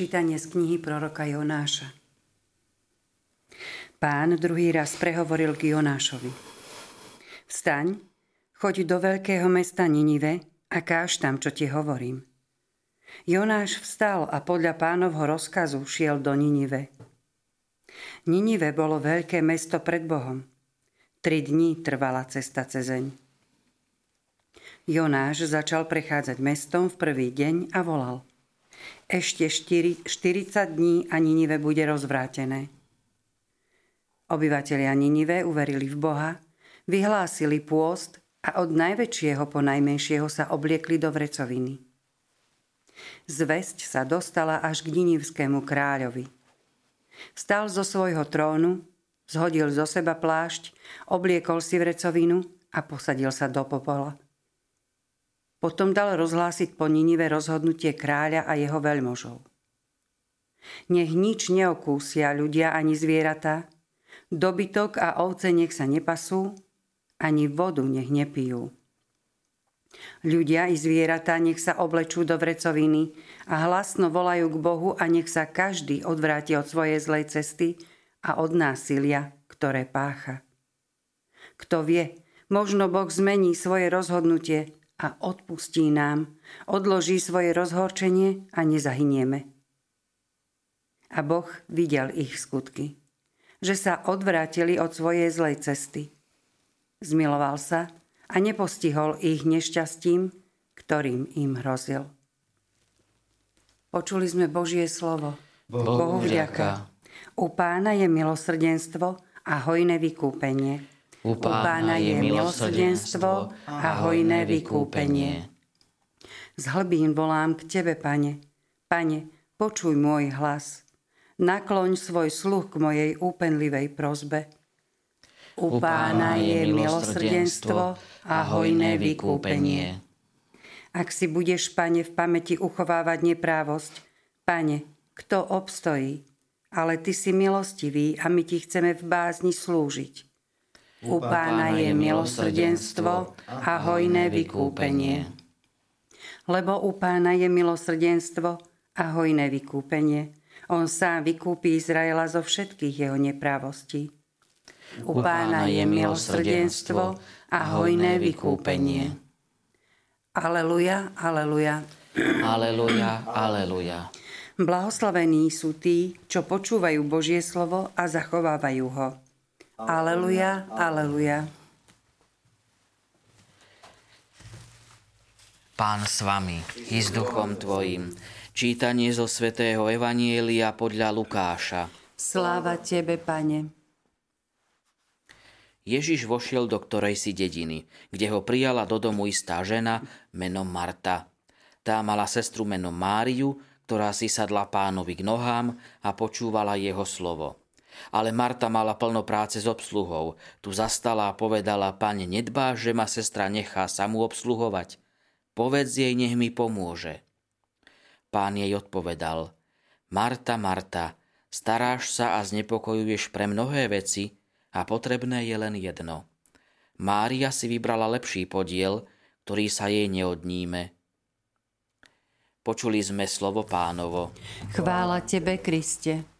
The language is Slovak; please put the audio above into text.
Čítanie z knihy proroka Jonáša. Pán druhý raz prehovoril k Jonášovi. Vstaň, choď do veľkého mesta Ninive a káž tam, čo ti hovorím. Jonáš vstal a podľa pánovho rozkazu šiel do Ninive. Ninive bolo veľké mesto pred Bohom. Tri dní trvala cesta cezeň. Jonáš začal prechádzať mestom v prvý deň a volal – ešte 4, 40 dní a Ninive bude rozvrátené. Obyvatelia Ninive uverili v Boha, vyhlásili pôst a od najväčšieho po najmenšieho sa obliekli do vrecoviny. Zväzť sa dostala až k Ninivskému kráľovi. Vstal zo svojho trónu, zhodil zo seba plášť, obliekol si vrecovinu a posadil sa do popola. Potom dal rozhlásiť po Ninive rozhodnutie kráľa a jeho veľmožov. Nech nič neokúsia ľudia ani zvieratá, dobytok a ovce nech sa nepasú, ani vodu nech nepijú. Ľudia i zvieratá nech sa oblečú do vrecoviny a hlasno volajú k Bohu a nech sa každý odvráti od svojej zlej cesty a od násilia, ktoré pácha. Kto vie, možno Boh zmení svoje rozhodnutie a odpustí nám, odloží svoje rozhorčenie a nezahynieme. A Boh videl ich skutky, že sa odvrátili od svojej zlej cesty. Zmiloval sa a nepostihol ich nešťastím, ktorým im hrozil. Počuli sme Božie slovo. Bohu vďaka. U pána je milosrdenstvo a hojné vykúpenie. U pána je milosrdenstvo a hojné vykúpenie. Z hlbín volám k Tebe, Pane. Pane, počuj môj hlas. Nakloň svoj sluch k mojej úpenlivej prozbe. U pána je milosrdenstvo a hojné vykúpenie. Ak si budeš, Pane, v pamäti uchovávať neprávosť, Pane, kto obstojí? Ale Ty si milostivý a my Ti chceme v bázni slúžiť. U pána je milosrdenstvo a hojné vykúpenie. Lebo u pána je milosrdenstvo a hojné vykúpenie. On sám vykúpi Izraela zo všetkých jeho neprávostí. U pána je milosrdenstvo a hojné vykúpenie. Aleluja, aleluja. Aleluja, aleluja. Blahoslavení sú tí, čo počúvajú Božie slovo a zachovávajú ho. Aleluja, aleluja. Pán s vami i s duchom tvojim. Čítanie zo svätého Evanielia podľa Lukáša. Sláva tebe, pane. Ježiš vošiel do ktorej si dediny, kde ho prijala do domu istá žena menom Marta. Tá mala sestru menom Máriu, ktorá si sadla pánovi k nohám a počúvala jeho slovo. Ale Marta mala plno práce s obsluhou. Tu zastala a povedala, pane, nedbá, že ma sestra nechá samú obsluhovať. Povedz jej, nech mi pomôže. Pán jej odpovedal, Marta, Marta, staráš sa a znepokojuješ pre mnohé veci a potrebné je len jedno. Mária si vybrala lepší podiel, ktorý sa jej neodníme. Počuli sme slovo pánovo. Chvála tebe, Kriste.